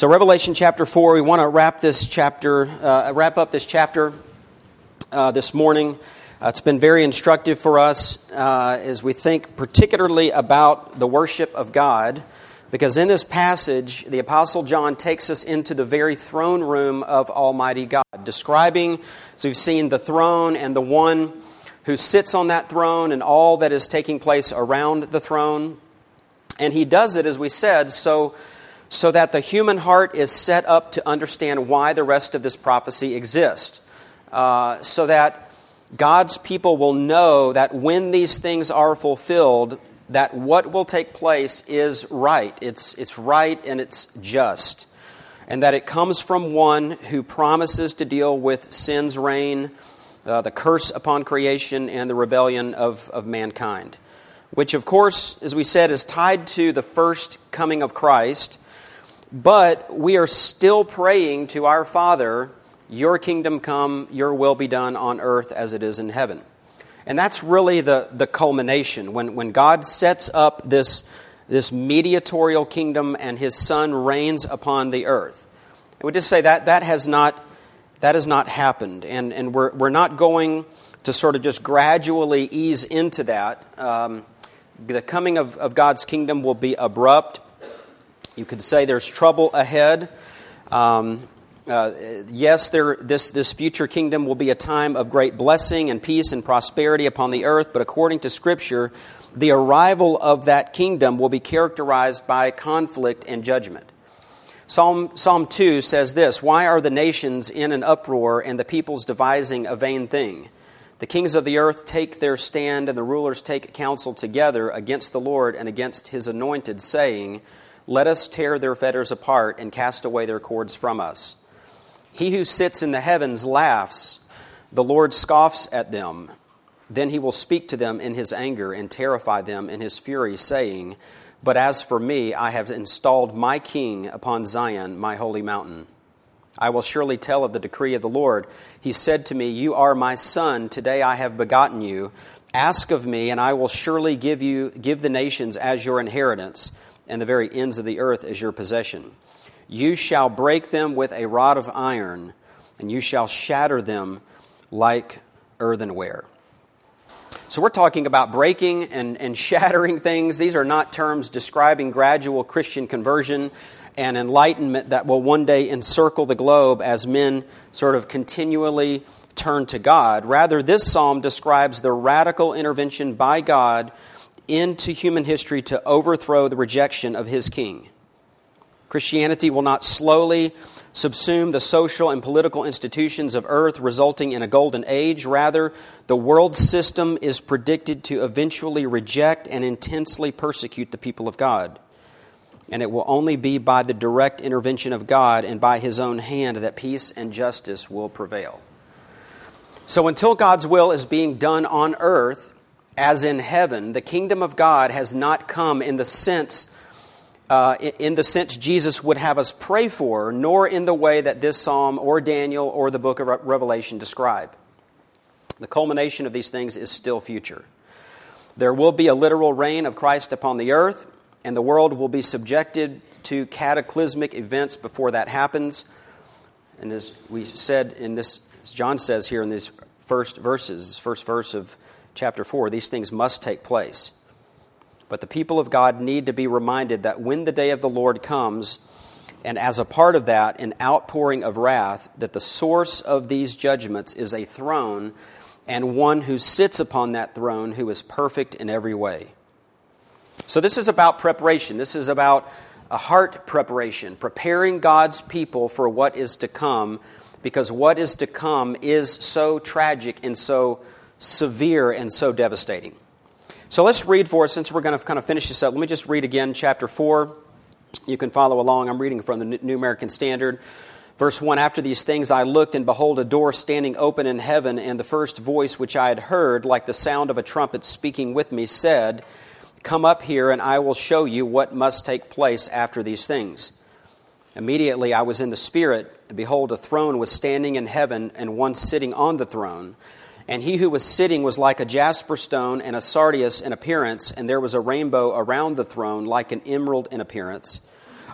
So, Revelation chapter 4, we want to wrap this chapter, uh, wrap up this chapter uh, this morning. Uh, it's been very instructive for us uh, as we think particularly about the worship of God, because in this passage, the Apostle John takes us into the very throne room of Almighty God, describing, as we've seen, the throne and the one who sits on that throne and all that is taking place around the throne. And he does it, as we said, so so that the human heart is set up to understand why the rest of this prophecy exists. Uh, so that God's people will know that when these things are fulfilled, that what will take place is right. It's, it's right and it's just. And that it comes from one who promises to deal with sin's reign, uh, the curse upon creation, and the rebellion of, of mankind. Which, of course, as we said, is tied to the first coming of Christ but we are still praying to our Father, Your kingdom come, Your will be done on earth as it is in heaven. And that's really the, the culmination. When, when God sets up this, this mediatorial kingdom and His Son reigns upon the earth. I would just say that that has not, that has not happened. And, and we're, we're not going to sort of just gradually ease into that. Um, the coming of, of God's kingdom will be abrupt you could say there's trouble ahead. Um, uh, yes, there, this, this future kingdom will be a time of great blessing and peace and prosperity upon the earth, but according to Scripture, the arrival of that kingdom will be characterized by conflict and judgment. Psalm, Psalm 2 says this Why are the nations in an uproar and the peoples devising a vain thing? The kings of the earth take their stand, and the rulers take counsel together against the Lord and against his anointed, saying, let us tear their fetters apart and cast away their cords from us. He who sits in the heavens laughs, the Lord scoffs at them. Then he will speak to them in his anger and terrify them in his fury, saying, But as for me, I have installed my king upon Zion, my holy mountain. I will surely tell of the decree of the Lord. He said to me, You are my son, today I have begotten you. Ask of me, and I will surely give you give the nations as your inheritance and the very ends of the earth as your possession. You shall break them with a rod of iron, and you shall shatter them like earthenware. So, we're talking about breaking and, and shattering things. These are not terms describing gradual Christian conversion and enlightenment that will one day encircle the globe as men sort of continually turn to God. Rather, this psalm describes the radical intervention by God into human history to overthrow the rejection of his king. Christianity will not slowly subsume the social and political institutions of earth, resulting in a golden age. Rather, the world system is predicted to eventually reject and intensely persecute the people of God. And it will only be by the direct intervention of God and by his own hand that peace and justice will prevail. So, until God's will is being done on earth, as in heaven, the kingdom of God has not come in the sense uh, in the sense Jesus would have us pray for, nor in the way that this psalm or Daniel or the book of Revelation describe. The culmination of these things is still future. There will be a literal reign of Christ upon the earth, and the world will be subjected to cataclysmic events before that happens. And as we said in this, as John says here in these first verses, first verse of chapter 4, these things must take place. But the people of God need to be reminded that when the day of the Lord comes, and as a part of that, an outpouring of wrath, that the source of these judgments is a throne and one who sits upon that throne who is perfect in every way. So, this is about preparation. This is about a heart preparation, preparing God's people for what is to come, because what is to come is so tragic and so severe and so devastating. So let's read for us, since we're going to kind of finish this up. Let me just read again chapter 4. You can follow along. I'm reading from the New American Standard. Verse 1 After these things I looked, and behold, a door standing open in heaven, and the first voice which I had heard, like the sound of a trumpet speaking with me, said, Come up here, and I will show you what must take place after these things. Immediately I was in the Spirit, and behold, a throne was standing in heaven, and one sitting on the throne. And he who was sitting was like a jasper stone and a sardius in appearance, and there was a rainbow around the throne like an emerald in appearance.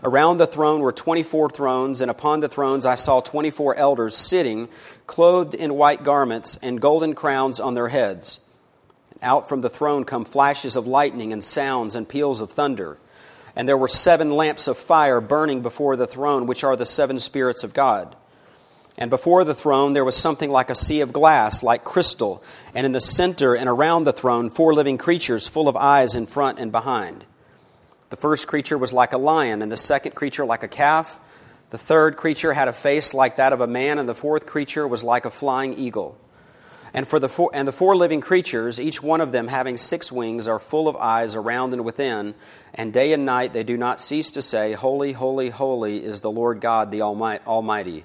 Around the throne were 24 thrones, and upon the thrones I saw 24 elders sitting, clothed in white garments, and golden crowns on their heads. Out from the throne come flashes of lightning, and sounds, and peals of thunder. And there were seven lamps of fire burning before the throne, which are the seven spirits of God. And before the throne there was something like a sea of glass, like crystal, and in the center and around the throne, four living creatures full of eyes in front and behind. The first creature was like a lion, and the second creature like a calf. The third creature had a face like that of a man, and the fourth creature was like a flying eagle. And, for the four, and the four living creatures, each one of them having six wings, are full of eyes around and within, and day and night they do not cease to say, Holy, holy, holy is the Lord God the Almighty,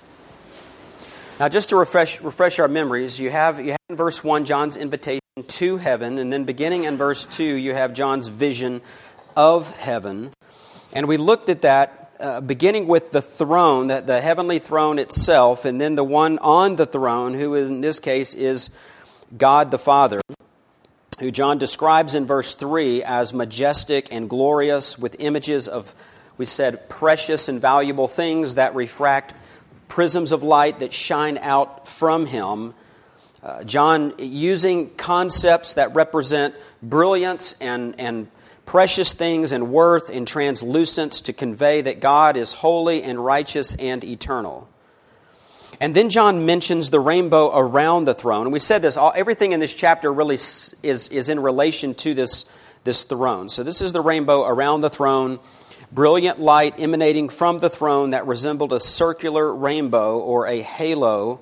Now, just to refresh, refresh our memories, you have, you have in verse 1 John's invitation to heaven, and then beginning in verse 2, you have John's vision of heaven. And we looked at that uh, beginning with the throne, that the heavenly throne itself, and then the one on the throne, who is, in this case is God the Father, who John describes in verse 3 as majestic and glorious with images of, we said, precious and valuable things that refract prisms of light that shine out from him. Uh, John using concepts that represent brilliance and, and precious things and worth and translucence to convey that God is holy and righteous and eternal. And then John mentions the rainbow around the throne. And we said this, all, everything in this chapter really is, is in relation to this, this throne. So this is the rainbow around the throne, brilliant light emanating from the throne that resembled a circular rainbow or a halo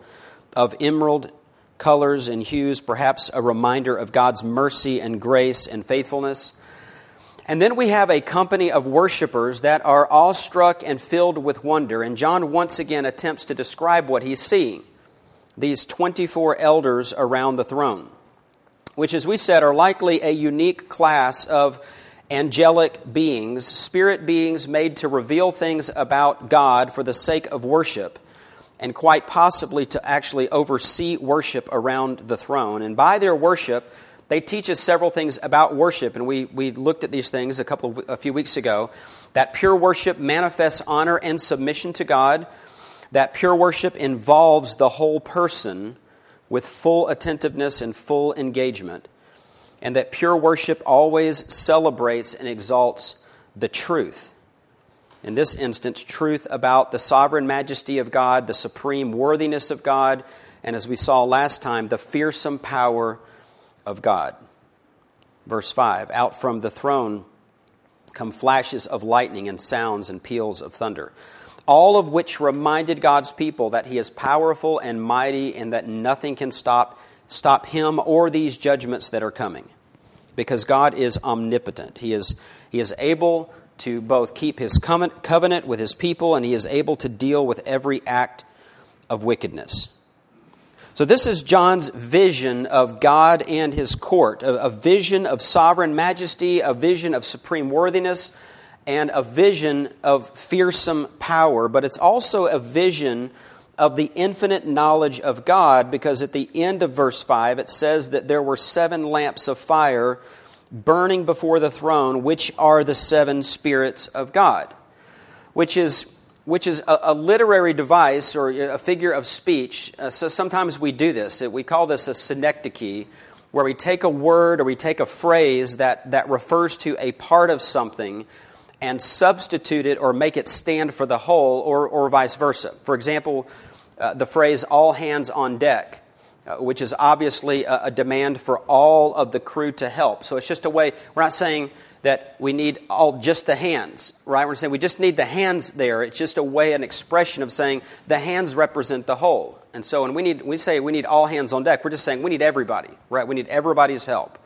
of emerald colors and hues, perhaps a reminder of God's mercy and grace and faithfulness. And then we have a company of worshipers that are awestruck and filled with wonder. And John once again attempts to describe what he's seeing these 24 elders around the throne, which, as we said, are likely a unique class of angelic beings, spirit beings made to reveal things about God for the sake of worship, and quite possibly to actually oversee worship around the throne. And by their worship, they teach us several things about worship, and we, we looked at these things a couple of, a few weeks ago. That pure worship manifests honor and submission to God. That pure worship involves the whole person with full attentiveness and full engagement. And that pure worship always celebrates and exalts the truth. In this instance, truth about the sovereign majesty of God, the supreme worthiness of God, and as we saw last time, the fearsome power of God. Verse 5 Out from the throne come flashes of lightning and sounds and peals of thunder, all of which reminded God's people that He is powerful and mighty and that nothing can stop, stop Him or these judgments that are coming. Because God is omnipotent. He is, he is able to both keep His covenant with His people and He is able to deal with every act of wickedness. So, this is John's vision of God and his court a, a, vision of sovereign majesty, a vision of supreme worthiness, and a vision of fearsome power. But it's also a vision of the infinite knowledge of God because at the end of verse 5 it says that there were seven lamps of fire burning before the throne, which are the seven spirits of God, which is which is a, a, literary device or a figure of speech. Uh, so sometimes we do this. We call this a synecdoche, where we take a word or we take a phrase that, that refers to a part of something and substitute it or make it stand for the whole, or, or vice versa. For example, uh, the phrase all hands on deck. Uh, which is obviously a, a demand for all of the crew to help. So it's just a way, we're not saying that we need all just the hands, right? We're saying we just need the hands there. It's just a way, an expression of saying the hands represent the whole. And so when we need we say we need all hands on deck, we're just saying we need everybody, right? We need everybody's help.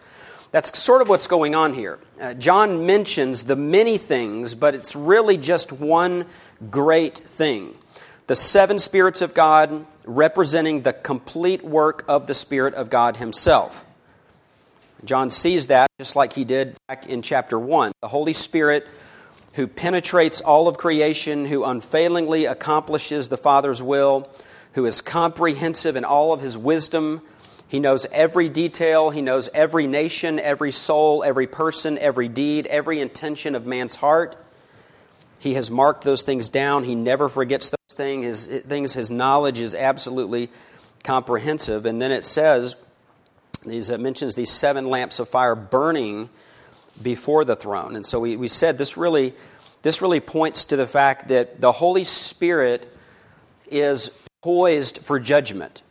That's sort of what's going on here. Uh, John mentions the many things, but it's really just one great thing. The seven spirits of God representing the complete work of the Spirit of God Himself. John sees that just like he did back in chapter 1. The Holy Spirit who penetrates all of creation, who unfailingly accomplishes the Father's will, who is comprehensive in all of his wisdom. He knows every detail, he knows every nation, every soul, every person, every deed, every intention of man's heart. He has marked those things down. He never forgets those things. His, things. His knowledge is absolutely comprehensive. And then it says, these, it mentions these seven lamps of fire burning before the throne. And so we, we said this really, this really points to the fact that the Holy Spirit is poised for judgment.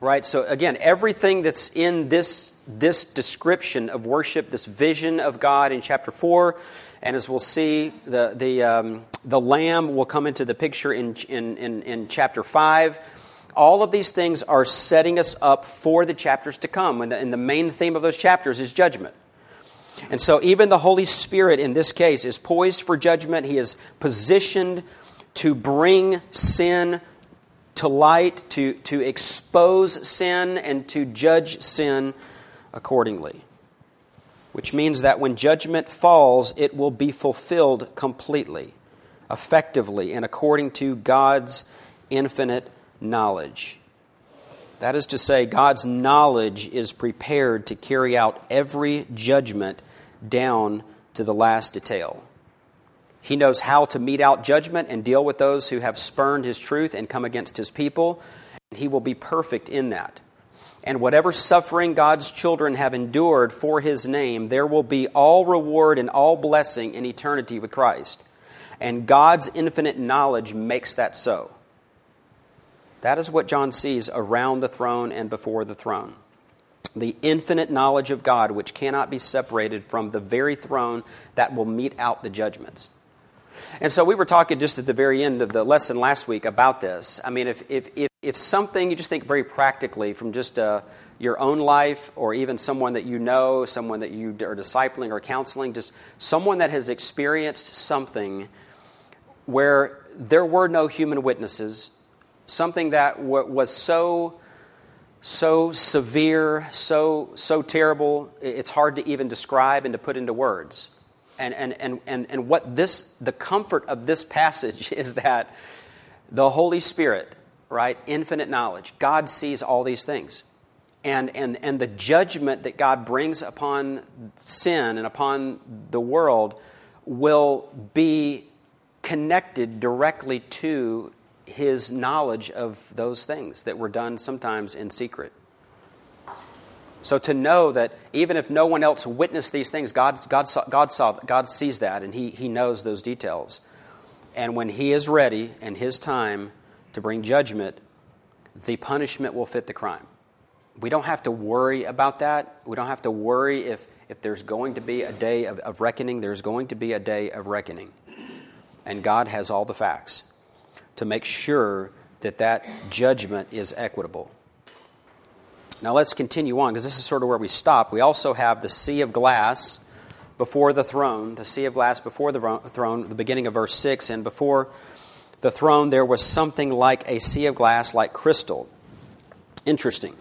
Right? So again, everything that's in this, this description of worship, this vision of God in chapter 4, and as we'll see, the, the, um, the Lamb will come into the picture in, in, in, in chapter 5 all of these things are setting us up for the chapters to come. And the, and the, main theme of those chapters is judgment. And so, even the Holy Spirit in this case is poised for judgment. He is positioned to bring sin to light, to, to expose sin, and to judge sin accordingly. Which means that when judgment falls, it will be fulfilled completely, effectively, and according to God's infinite knowledge. That is to say, God's knowledge is prepared to carry out every judgment down to the last detail. He knows how to mete out judgment and deal with those who have spurned his truth and come against his people, and he will be perfect in that. And whatever suffering God's children have endured for his name, there will be all reward and all blessing in eternity with Christ. And God's infinite knowledge makes that so. That is what John sees around the throne and before the throne the infinite knowledge of God, which cannot be separated from the very throne that will mete out the judgments. And so we were talking just at the very end of the lesson last week about this. I mean, if, if, if, if something, you just think very practically from just uh, your own life or even someone that you know, someone that you are discipling or counseling, just someone that has experienced something where there were no human witnesses, something that w- was so so severe, so, so terrible, it's hard to even describe and to put into words. And, and, and, and, and what this, the comfort of this passage is that the Holy Spirit, right, infinite knowledge, God sees all these things. And, and, and the judgment that God brings upon sin and upon the world will be connected directly to his knowledge of those things that were done sometimes in secret. So to know that even if no one else witnessed these things, God, God, saw, God, saw, God sees that and he, he knows those details. And when He is ready and His time to bring judgment, the punishment will fit the crime. We don't have to worry about that. We don't have to worry if, if there's going to be a day of, of reckoning. There's going to be a day of reckoning. And God has all the facts to make sure that that judgment is equitable. Now let's continue on because this is sort of where we stop. We also have the sea of glass before the throne, the sea of glass before the throne, the beginning of verse 6, and before the throne there was something like a sea of glass like crystal. Interesting.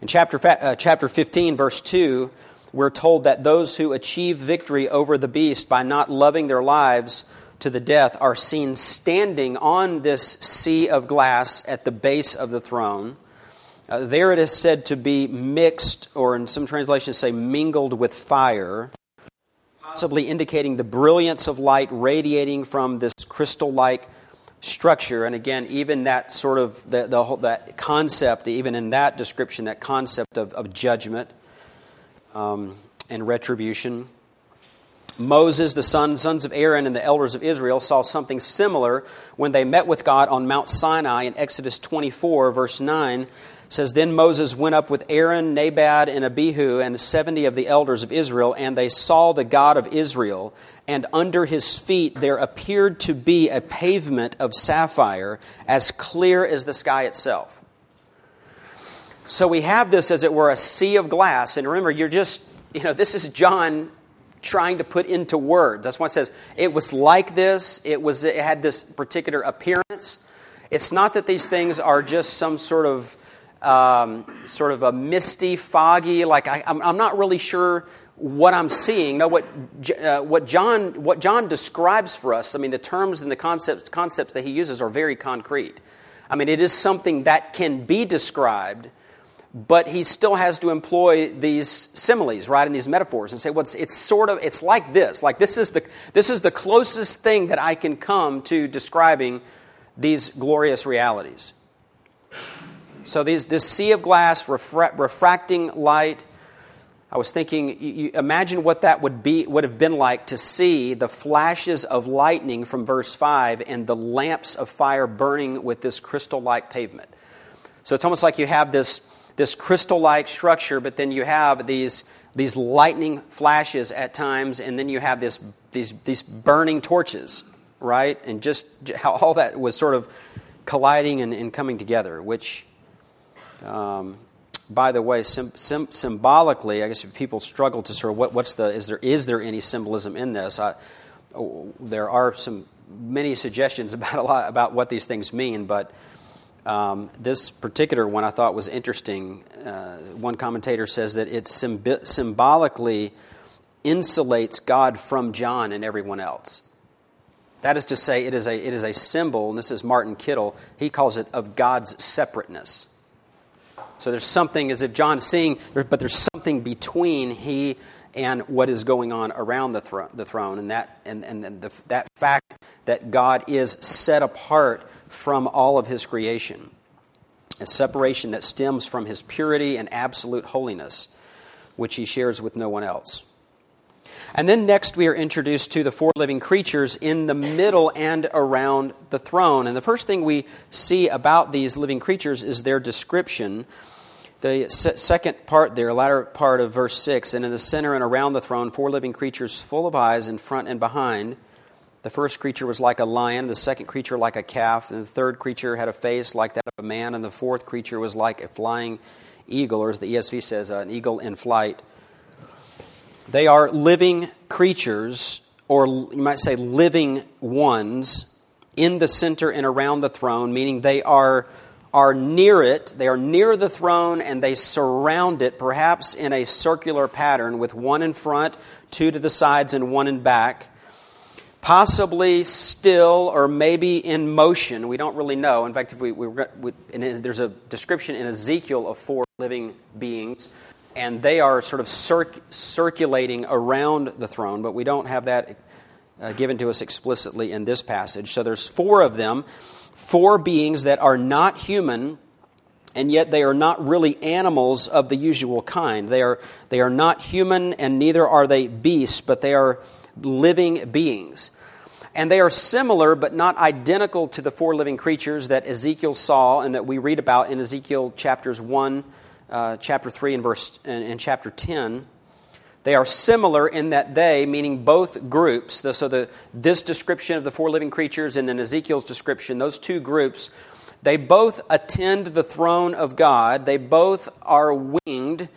In chapter, uh, chapter 15, verse 2, we're told that those who achieve victory over the beast by not loving their lives to the death are seen standing on this sea of glass at the base of the throne. Uh, there it is said to be mixed, or in some translations say mingled with fire, possibly indicating the brilliance of light radiating from this crystal like structure. And again, even that sort of the, the whole, that concept, even in that description, that concept of, of judgment um, and retribution. Moses, the son, sons of Aaron, and the elders of Israel saw something similar when they met with God on Mount Sinai in Exodus 24, verse 9. Says, Then Moses went up with Aaron, Nadab, and Abihu, and 70 of the elders of Israel, and they saw the God of Israel. And under his feet there appeared to be a pavement of sapphire, as clear as the sky itself. So we have this, as it were, a sea of glass. And remember, you're just you know, this is John trying to put into words. That's why it says it was like this. It was it had this particular appearance. It's not that these things are just some sort of um, sort of a misty, foggy. Like I, I'm, I'm not really sure what I'm seeing. No, what uh, what John what John describes for us. I mean, the terms and the concepts concepts that he uses are very concrete. I mean, it is something that can be described but he still has to employ these similes right and these metaphors and say well it's, it's, sort of it's like this like this is the this is the closest thing that i can come to describing these glorious realities so these, this sea of glass refra- refracting light i was thinking you, you imagine what that would be would have been like to see the flashes of lightning from verse 5 and the lamps of fire burning with this crystal like pavement so it's almost like you have this this crystal like structure, but then you have these, these lightning flashes at times, and then you have this, these, these burning torches, right? And just how all that was sort of colliding and, and coming together, which, um, by the way, sim, sim, symbolically, I guess if people struggle to sort of what, what's the, is there, is there any symbolism in this? I, oh, there are some many suggestions about a lot about what these things mean, but um, this particular one I thought was interesting. Uh, one commentator says that it symb- symbolically insulates God from John and everyone else. That is to say, it is a, it is a symbol, and this is Martin Kiddle, he calls it of God's separateness. So there's something as if John's seeing, but there's something between he and what is going on around the, thro- the throne, and that and, and the, that fact that God is set apart from all of his creation. A separation that stems from his purity and absolute holiness, which he shares with no one else. And then next, we are introduced to the four living creatures in the middle and around the throne. And the first thing we see about these living creatures is their description. The second part there, latter part of verse 6, and in the center and around the throne, four living creatures full of eyes in front and behind the first creature was like a lion, the second creature like a calf, and the third creature had a face like that of a man, and the fourth creature was like a flying eagle, or as the ESV says, an eagle in flight. They are living creatures, or you might say living ones, in the center and around the throne, meaning they are, are near it, they are near the throne, and they surround it, perhaps in a circular pattern, with one in front, two to the sides, and one in back possibly still or maybe in motion. We don't really know. In fact, if we, we, we there's a description in Ezekiel of four living beings, and they are sort of circulating around the throne, but we don't have that uh, given to us explicitly in this passage. So there's four of them, four beings that are not human. And yet they are not really animals of the usual kind. They are, they are not human, and neither are they beasts, but they are living beings. And they are similar but not identical to the four living creatures that Ezekiel saw and that we read about in Ezekiel chapters 1, uh, chapter 3, and, verse, and, and, chapter 10. They are similar in that they, meaning both groups, so the, this description of the four living creatures and then Ezekiel's description, those two groups, they both attend the throne of God. They both are winged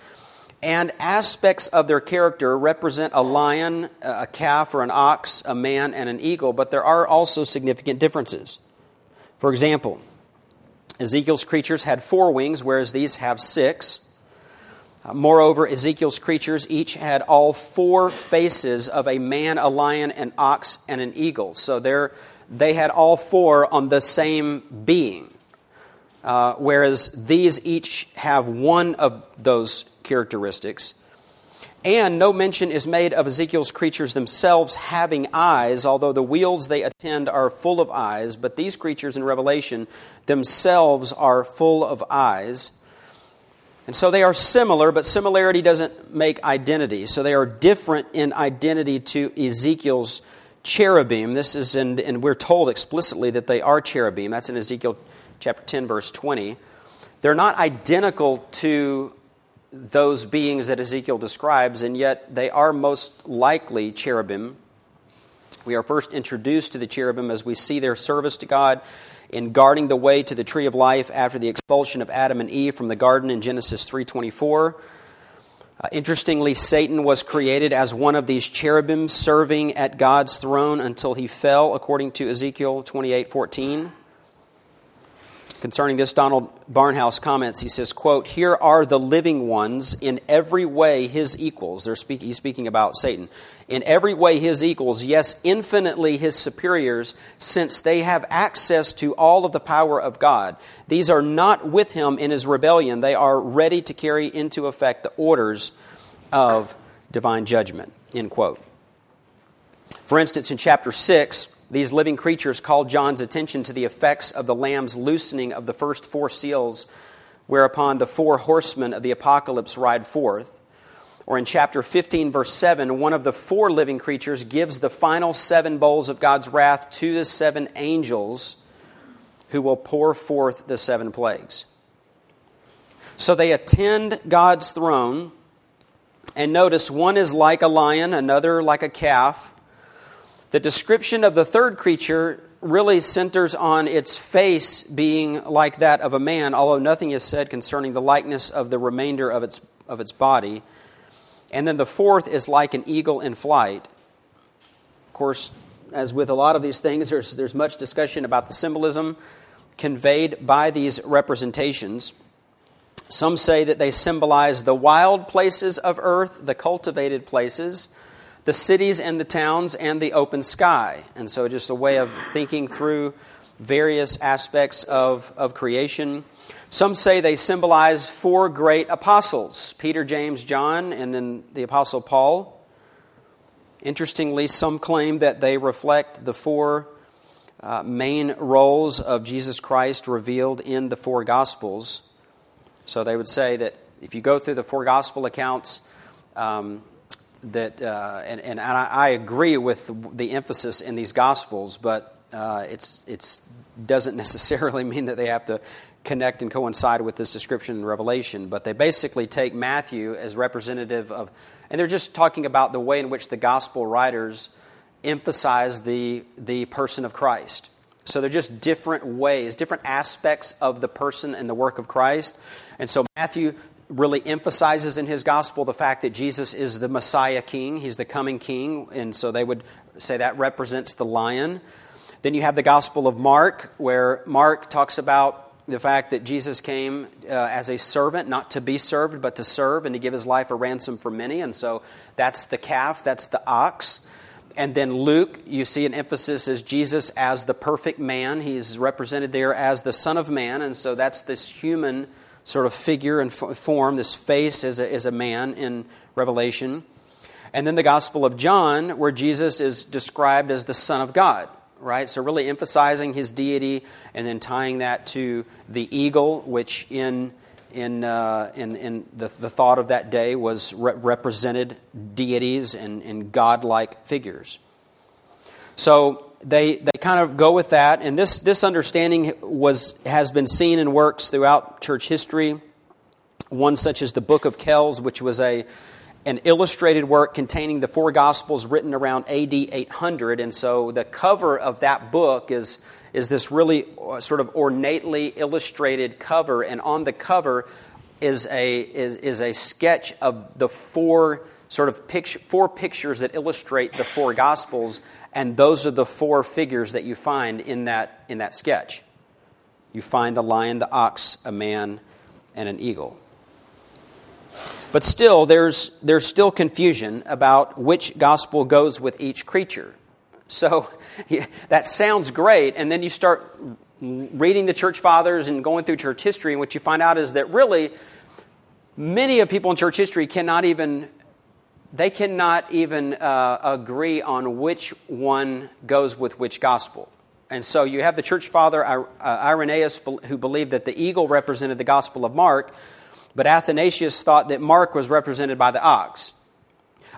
and aspects of their character represent a lion, a calf, or an ox, a man, and an eagle, but there are also significant differences. For example, Ezekiel's creatures had four wings, whereas these have six. Uh, moreover, Ezekiel's creatures each had all four faces of a man, a lion, an ox, and an eagle. So they had all four on the same being. Uh, whereas these each have one of those characteristics. And no mention is made of Ezekiel's creatures themselves having eyes, although the wheels they attend are full of eyes. But these creatures in Revelation themselves are full of eyes. And so they are similar, but similarity doesn't make identity. So they are different in identity to Ezekiel's cherubim. This is in, and we're told explicitly that they are cherubim. That's in Ezekiel chapter 10, verse 20. They're not identical to those beings that Ezekiel describes, and yet they are most likely cherubim. We are first introduced to the cherubim as we see their service to God in guarding the way to the tree of life after the expulsion of Adam and Eve from the garden in Genesis 3:24. Uh, interestingly, Satan was created as one of these cherubim serving at God's throne until he fell, according to Ezekiel 28 14. Concerning this, Donald Barnhouse comments, he says, quote, Here are the living ones in every way his equals. They're speak, he's speaking about Satan. In every way his equals, yes, infinitely his superiors, since they have access to all of the power of God. These are not with him in his rebellion. They are ready to carry into effect the orders of divine judgment. End quote. For instance, in chapter 6, these living creatures call John's attention to the effects of the Lamb's loosening of the first four seals, whereupon the four horsemen of the apocalypse ride forth. Or in chapter 15, verse 7, one of the four living creatures gives the final seven bowls of God's wrath to the seven angels who will pour forth the seven plagues. So they attend God's throne, and notice one is like a lion, another like a calf. The description of the third creature really centers on its face being like that of a man, although nothing is said concerning the likeness of the remainder of its, of its body. And then the fourth is like an eagle in flight. Of course, as with a lot of these things, there's, there's much discussion about the symbolism conveyed by these representations. Some say that they symbolize the wild places of earth, the cultivated places, the cities and the towns, and the open sky. And so, just a way of thinking through various aspects of, of creation. Some say they symbolize four great apostles Peter, James, John, and then the apostle Paul. Interestingly, some claim that they reflect the four uh, main roles of Jesus Christ revealed in the four Gospels. So they would say that if you go through the four Gospel accounts, um, that uh, and, and I, agree with the emphasis in these Gospels, but uh, it's it's doesn't necessarily mean that they have to connect and coincide with this description in Revelation, but they basically take Matthew as representative of, and they're just talking about the way in which the gospel writers emphasize the, the person of Christ. So they're just different ways, different aspects of the person and the work of Christ. And so Matthew really emphasizes in his gospel the fact that Jesus is the Messiah king, he's the coming king, and so they would say that represents the lion. Then you have the gospel of Mark, where Mark talks about the fact that Jesus came uh, as a servant, not to be served, but to serve and to give his life a ransom for many. And so that's the calf, that's the ox. And then Luke, you see an emphasis as Jesus as the perfect man. He's represented there as the Son of Man. And so that's this human sort of figure and form, this face as a, as a man in Revelation. And then the Gospel of John, where Jesus is described as the Son of God right? So, really emphasizing his deity and then tying that to the eagle, which in, in, uh, in, in the, the thought of that day was re- represented deities and, and godlike figures. So, they, they kind of go with that, and this, this understanding was, has been seen in works throughout church history. One such as the Book of Kells, which was a an illustrated work containing the four Gospels written around AD 800. And so the cover of that book is, is this really uh, sort of ornately illustrated cover. And on the cover is a, is, is a sketch of the four sort of picture, four pictures that illustrate the four Gospels. And those are the four figures that you find in that, in that sketch. You find the lion, the ox, a man, and an eagle. But still, there's, there's still confusion about which gospel goes with each creature. So yeah, that sounds great, and then you start reading the church fathers and going through church history, and what you find out is that really many of people in church history cannot even they cannot even uh, agree on which one goes with which gospel. And so you have the church father uh, Irenaeus who believed that the eagle represented the gospel of Mark, but Athanasius thought that Mark was represented by the ox.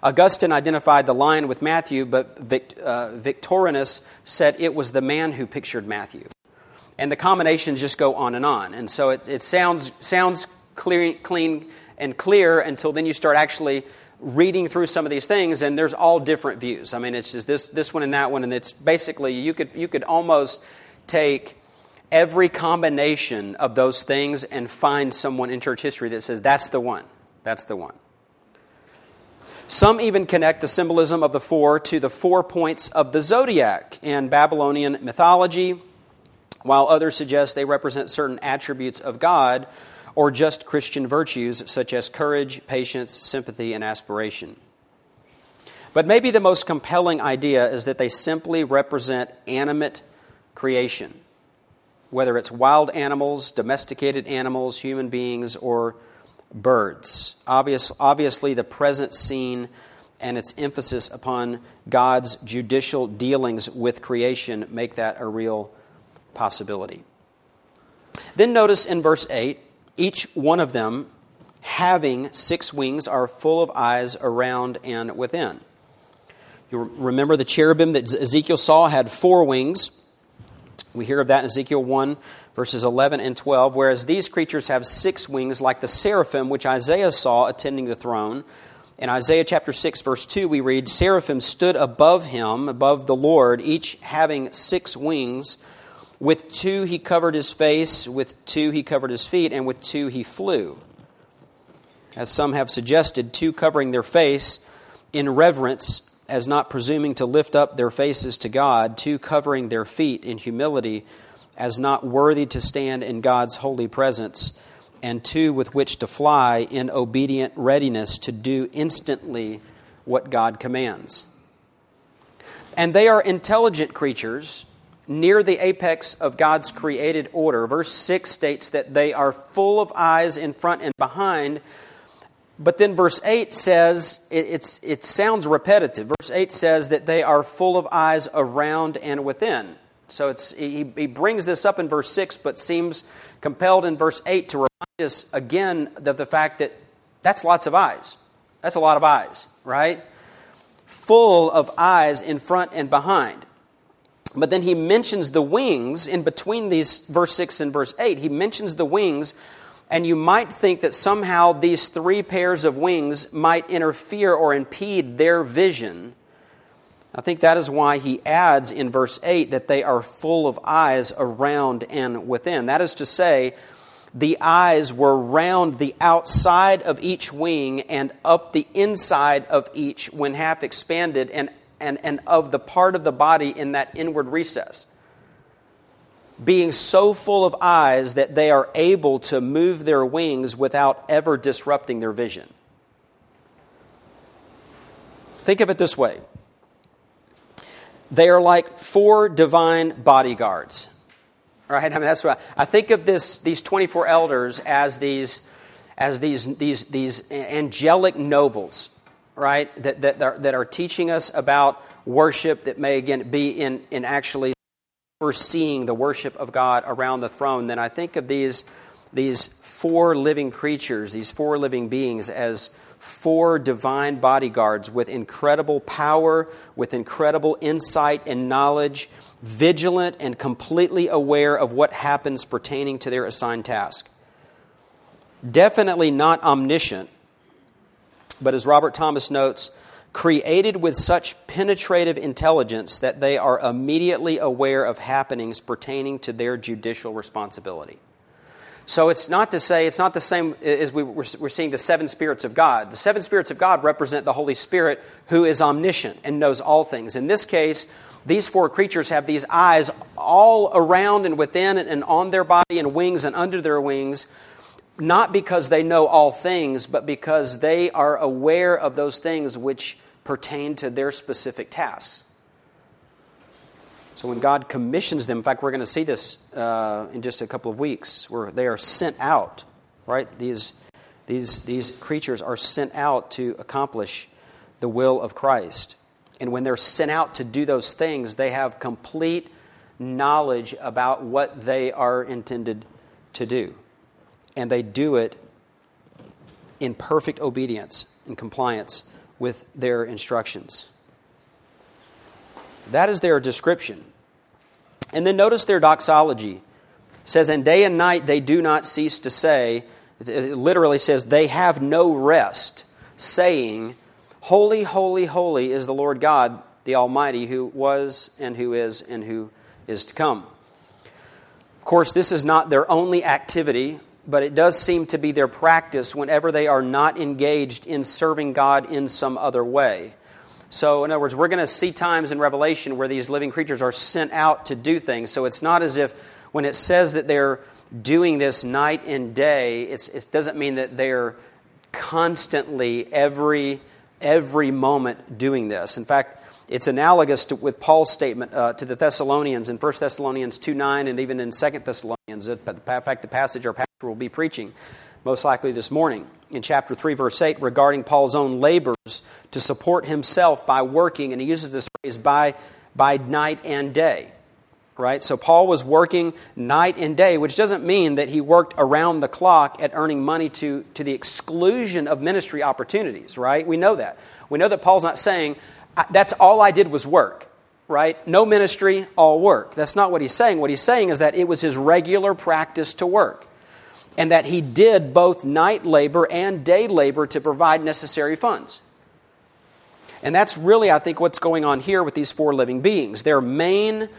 Augustine identified the lion with Matthew, but uh, Victorinus said it was the man who pictured Matthew. And the combinations just go on and on. And so it, it sounds, sounds clear, clean and clear until then you start actually reading through some of these things, and there's all different views. I mean, it's just this, this one and that one, and it's basically, you could, you could almost take every combination of those things and find someone in church history that says, that's the one. That's the one. Some even connect the symbolism of the four to the four points of the zodiac in Babylonian mythology, while others suggest they represent certain attributes of God or just Christian virtues such as courage, patience, sympathy, and aspiration. But maybe the most compelling idea is that they simply represent animate creation, whether it's wild animals, domesticated animals, human beings, or birds. Obvious, obviously, the present scene and its emphasis upon God's judicial dealings with creation make that a real possibility. Then notice in verse 8 each one of them having six wings are full of eyes around and within. You remember the cherubim that Ezekiel saw had four wings. We hear of that in Ezekiel 1 verses 11 and 12, whereas these creatures have six wings like the seraphim which Isaiah saw attending the throne. In Isaiah chapter 6, verse 2, we read, Seraphim stood above him, above the Lord, each having six wings. With two he covered his face, with two he covered his feet, and with two he flew. As some have suggested, two covering their face in reverence, as not presuming to lift up their faces to God, two covering their feet in humility, as not worthy to stand in God's holy presence, and two with which to fly in obedient readiness to do instantly what God commands. And they are intelligent creatures near the apex of God's created order. Verse 6 states that they are full of eyes in front and behind. But then verse 8 says, it, it sounds repetitive. Verse 8 says that they are full of eyes around and within. So it's, he, he brings this up in verse 6, but seems compelled in verse 8 to remind us again of the fact that that's lots of eyes. That's a lot of eyes, right? Full of eyes in front and behind. But then he mentions the wings in between these verse 6 and verse 8. He mentions the wings, and you might think that somehow these three pairs of wings might interfere or impede their vision I think that is why he adds in verse 8 that they are full of eyes around and within. That is to say, the eyes were round the outside of each wing and up the inside of each when half expanded, and, and, and of the part of the body in that inward recess. Being so full of eyes that they are able to move their wings without ever disrupting their vision. Think of it this way they are like four divine bodyguards. Right? I mean, that's what I, I think of this, these 24 elders as these, as these, these, these angelic nobles, right? That, that, are, that are teaching us about worship that may, again, be in, in actually overseeing the worship of God around the throne. Then I think of these, these four living creatures, these four living beings, as four divine bodyguards with incredible power, with incredible insight and knowledge, vigilant and completely aware of what happens pertaining to their assigned task. Definitely not omniscient, but as Robert Thomas notes, created with such penetrative intelligence that they are immediately aware of happenings pertaining to their judicial responsibility. So it's not to say, it's not the same as we, we're, we're seeing the seven spirits of God. The seven spirits of God represent the Holy Spirit who is omniscient and knows all things. In this case, these four creatures have these eyes all around and within and on their body and wings and under their wings, not because they know all things, but because they are aware of those things which pertain to their specific tasks. So when God commissions them, in fact, we're going to see this uh, in just a couple of weeks, where they are sent out, right? These, these, these creatures are sent out to accomplish the will of Christ. And when they're sent out to do those things, they have complete knowledge about what they are intended to do. And they do it in perfect obedience and compliance with their instructions. That is their description. And then notice their doxology. It says, And day and night they do not cease to say, it literally says, they have no rest, saying, Holy, holy, holy is the Lord God, the Almighty, who was and who is and who is to come. Of course, this is not their only activity but it does seem to be their practice whenever they are not engaged in serving God in some other way. So, in other words, we're going to see times in Revelation where these living creatures are sent out to do things. So it's not as if when it says that they're doing this night and day, it doesn't mean that they're constantly, every, every moment doing this. In fact, it's analogous to, with Paul's statement uh, to the Thessalonians in 1 Thessalonians 2 9 and even in 2 Thessalonians. In fact, the passage our pastor will be preaching most likely this morning in chapter 3, verse 8, regarding Paul's own labors to support himself by working, and he uses this phrase by, by night and day. Right? So Paul was working night and day, which doesn't mean that he worked around the clock at earning money to, to the exclusion of ministry opportunities, right? We know that. We know that Paul's not saying, that's all I did was work, right? No ministry, all work. That's not what he's saying. What he's saying is that it was his regular practice to work, and that he did both night labor and day labor to provide necessary funds. And that's really, I think, what's going on here with these four living beings. Their main,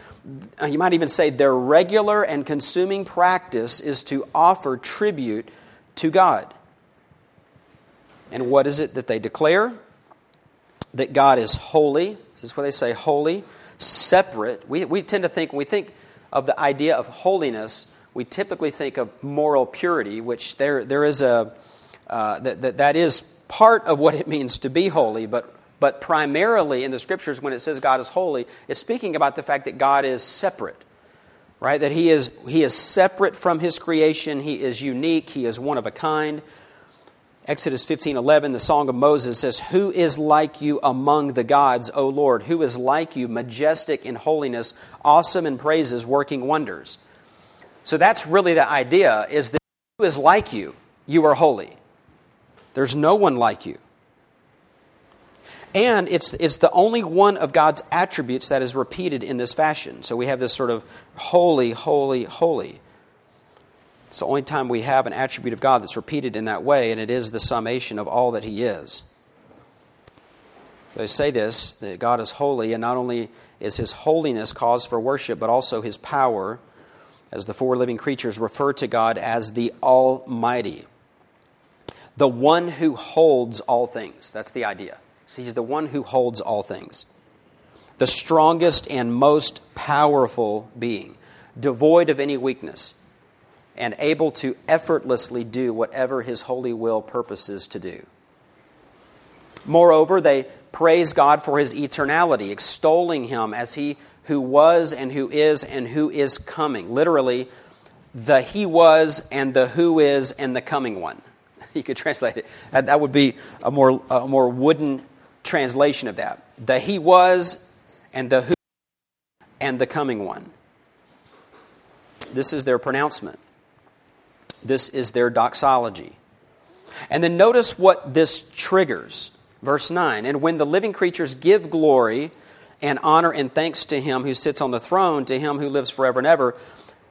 you might even say, their regular and consuming practice is to offer tribute to God. And what is it that they declare? that God is holy. This is what they say holy, separate. We, we tend to think, when we think of the idea of holiness, we typically think of moral purity, which there, there is a, uh, that, that, that is part of what it means to be holy, but, but primarily in the scriptures, when it says God is holy, it's speaking about the fact that God is separate right that he is he is separate from his creation he is unique he is one of a kind Exodus 15:11, the song of Moses says, "Who is like you among the gods, O Lord? Who is like you, majestic in holiness, awesome in praises, working wonders?" So that's really the idea is that who is like you? You are holy. There's no one like you. And it's, it's the only one of God's attributes that is repeated in this fashion. So we have this sort of holy, holy, holy. It's the only time we have an attribute of God that's repeated in that way, and it is the summation of all that He is. So I say this that God is holy, and not only is His holiness cause for worship, but also His power, as the four living creatures refer to God as the Almighty, the one who holds all things. That's the idea. See, He's the one who holds all things, the strongest and most powerful being, devoid of any weakness and able to effortlessly do whatever his holy will purposes to do. Moreover, they praise God for his eternality, extolling him as he who was and who is and who is coming. Literally, the he was and the who is and the coming one. You could translate it. That would be a more, a more wooden translation of that. The he was and the who and the coming one. This is their pronouncement. This is their doxology. And then notice what this triggers. Verse 9 And when the living creatures give glory and honor and thanks to him who sits on the throne, to him who lives forever and ever.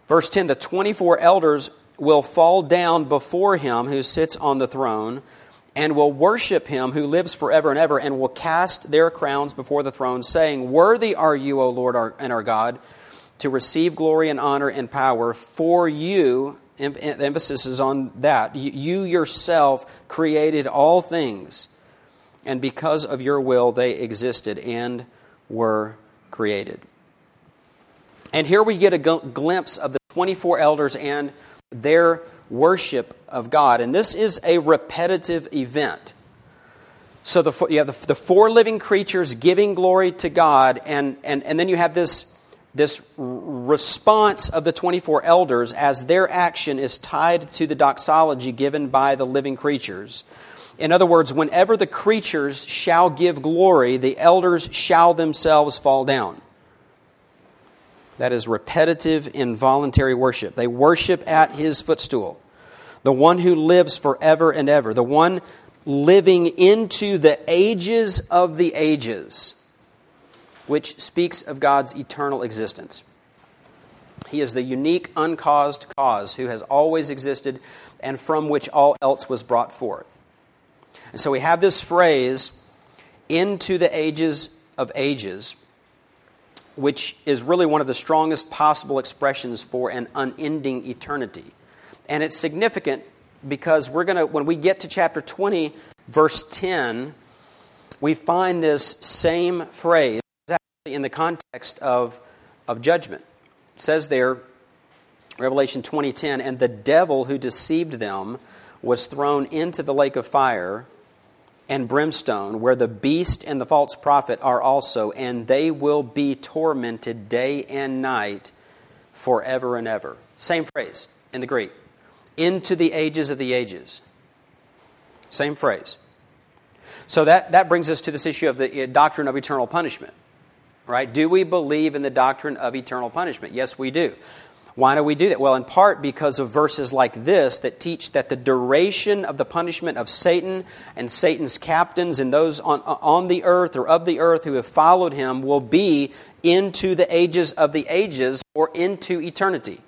Verse 10 The 24 elders will fall down before him who sits on the throne and will worship him who lives forever and ever and will cast their crowns before the throne, saying, Worthy are you, O Lord and our God, to receive glory and honor and power, for you emphasis is on that. You yourself created all things, and because of your will, they existed and were created. And here we get a glimpse of the 24 elders and their worship of God. And this is a repetitive event. So the, you have the, the four living creatures giving glory to God, and, and, and then you have this this response of the 24 elders as their action is tied to the doxology given by the living creatures. In other words, whenever the creatures shall give glory, the elders shall themselves fall down. That is repetitive, involuntary worship. They worship at his footstool, the one who lives forever and ever, the one living into the ages of the ages which speaks of God's eternal existence. He is the unique, uncaused cause who has always existed and from which all else was brought forth. And so we have this phrase, into the ages of ages, which is really one of the strongest possible expressions for an unending eternity. And it's significant because we're going to, when we get to chapter 20, verse 10, we find this same phrase exactly in the context of, of judgment. It says there, Revelation 20:10, and the devil who deceived them was thrown into the lake of fire and brimstone, where the beast and the false prophet are also, and they will be tormented day and night forever and ever. Same phrase in the Greek. Into the ages of the ages. Same phrase. So that, that brings us to this issue of the uh, doctrine of eternal punishment. Right? Do we believe in the doctrine of eternal punishment? Yes, we do. Why do we do that? Well, in part because of verses like this that teach that the duration of the punishment of Satan and Satan's captains and those on, on the earth or of the earth who have followed him will be into the ages of the ages or into eternity.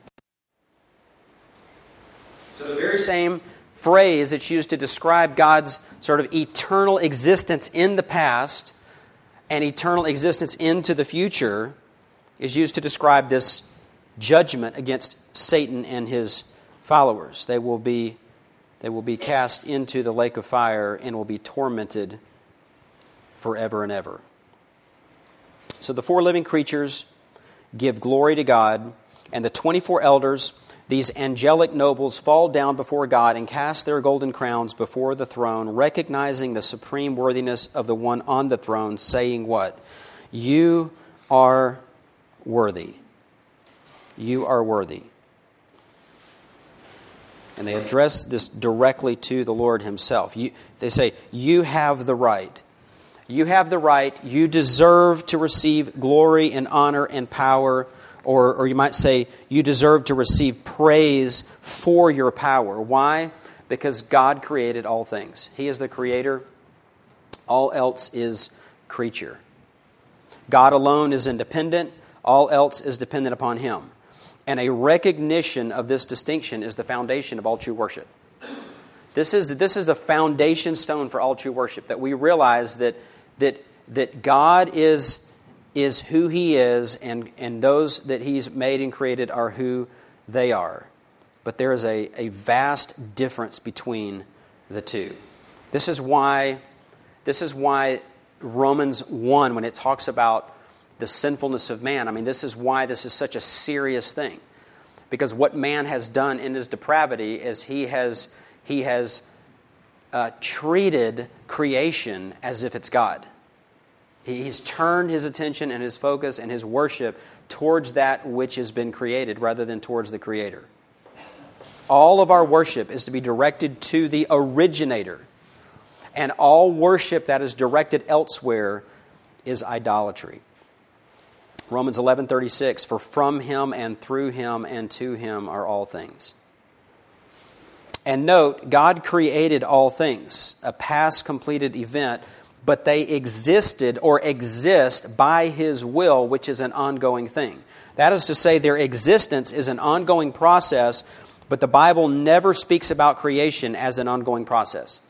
So, the very same phrase that's used to describe God's sort of eternal existence in the past and eternal existence into the future is used to describe this judgment against Satan and his followers. They will be, they will be cast into the lake of fire and will be tormented forever and ever. So the four living creatures give glory to God, and the 24 elders, these angelic nobles, fall down before God and cast their golden crowns before the throne, recognizing the supreme worthiness of the one on the throne, saying, What? You are worthy you are worthy. And they address this directly to the Lord Himself. You, they say, You have the right. You have the right. You deserve to receive glory and honor and power. Or, or you might say, You deserve to receive praise for your power. Why? Because God created all things. He is the creator, all else is creature. God alone is independent, all else is dependent upon Him. And a recognition of this distinction is the foundation of all true worship. This is, this is the foundation stone for all true worship, that we realize that, that, that God is, is who He is, and, and those that He's made and created are who they are. But there is a, a vast difference between the two. This is why, this is why Romans 1, when it talks about the sinfulness of man. I mean, this is why this is such a serious thing. Because what man has done in his depravity is he has, he has uh, treated creation as if it's God. He's turned his attention and his focus and his worship towards that which has been created rather than towards the Creator. All of our worship is to be directed to the originator. And all worship that is directed elsewhere is idolatry. Romans 11:36 for from him and through him and to him are all things. And note, God created all things, a past completed event, but they existed or exist by his will, which is an ongoing thing. That is to say their existence is an ongoing process, but the Bible never speaks about creation as an ongoing process.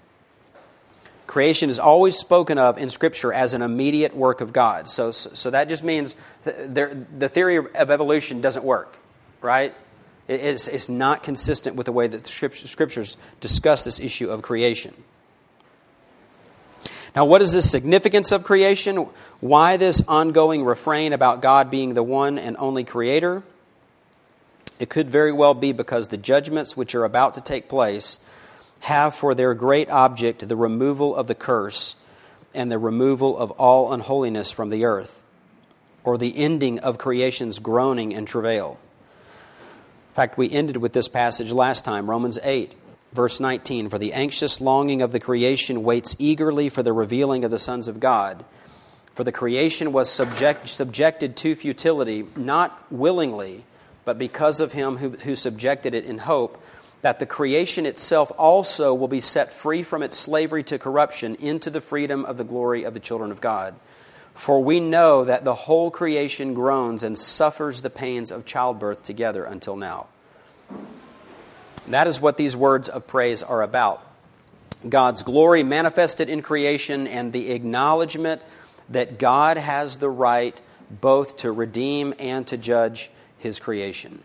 Creation is always spoken of in Scripture as an immediate work of God. So, so that just means the, the theory of evolution doesn't work, right? It's, it's not consistent with the way that the Scriptures discuss this issue of creation. Now, what is the significance of creation? Why this ongoing refrain about God being the one and only creator? It could very well be because the judgments which are about to take place have for their great object the removal of the curse and the removal of all unholiness from the earth, or the ending of creation's groaning and travail. In fact, we ended with this passage last time, Romans 8, verse 19. For the anxious longing of the creation waits eagerly for the revealing of the sons of God. For the creation was subject, subjected to futility, not willingly, but because of him who, who subjected it in hope that the creation itself also will be set free from its slavery to corruption into the freedom of the glory of the children of God. For we know that the whole creation groans and suffers the pains of childbirth together until now. That is what these words of praise are about God's glory manifested in creation and the acknowledgement that God has the right both to redeem and to judge his creation.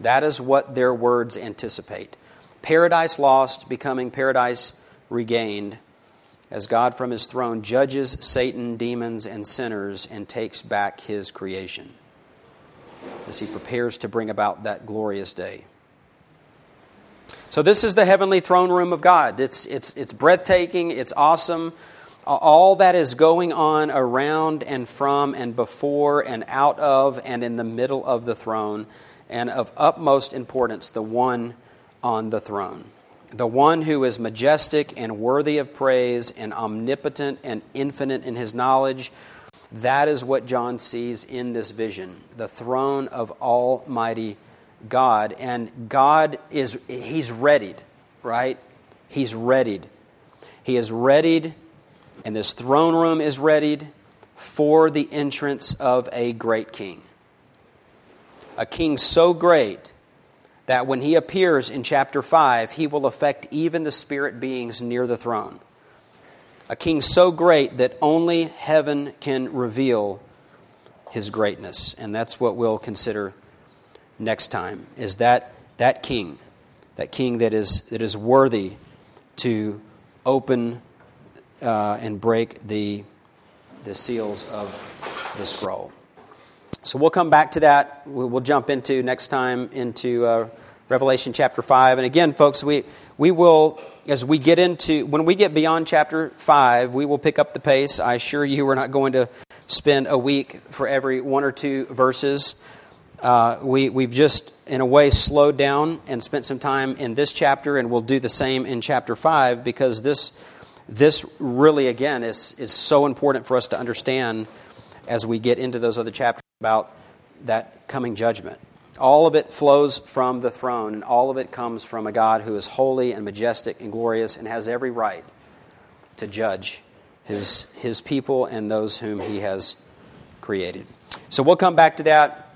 That is what their words anticipate. Paradise lost becoming paradise regained as God from his throne judges Satan, demons, and sinners and takes back his creation as he prepares to bring about that glorious day. So, this is the heavenly throne room of God. It's, it's, it's breathtaking, it's awesome. All that is going on around and from and before and out of and in the middle of the throne, and of utmost importance, the one on the throne. The one who is majestic and worthy of praise and omnipotent and infinite in his knowledge. That is what John sees in this vision the throne of Almighty God. And God is, he's readied, right? He's readied. He is readied, and this throne room is readied for the entrance of a great king. A king so great that when he appears in chapter 5, he will affect even the spirit beings near the throne. A king so great that only heaven can reveal his greatness. And that's what we'll consider next time is that that king, that king that is, that is worthy to open uh, and break the, the seals of the scroll. So we'll come back to that. We'll jump into next time into uh, Revelation chapter 5. And again, folks, we, we will, as we get into, when we get beyond chapter 5, we will pick up the pace. I assure you we're not going to spend a week for every one or two verses uh, we, we've just, in a way, slowed down and spent some time in this chapter, and we'll do the same in chapter 5 because this, this really, again, is, is so important for us to understand as we get into those other chapters about that coming judgment. All of it flows from the throne, and all of it comes from a God who is holy and majestic and glorious and has every right to judge his, his people and those whom he has created. So we'll come back to that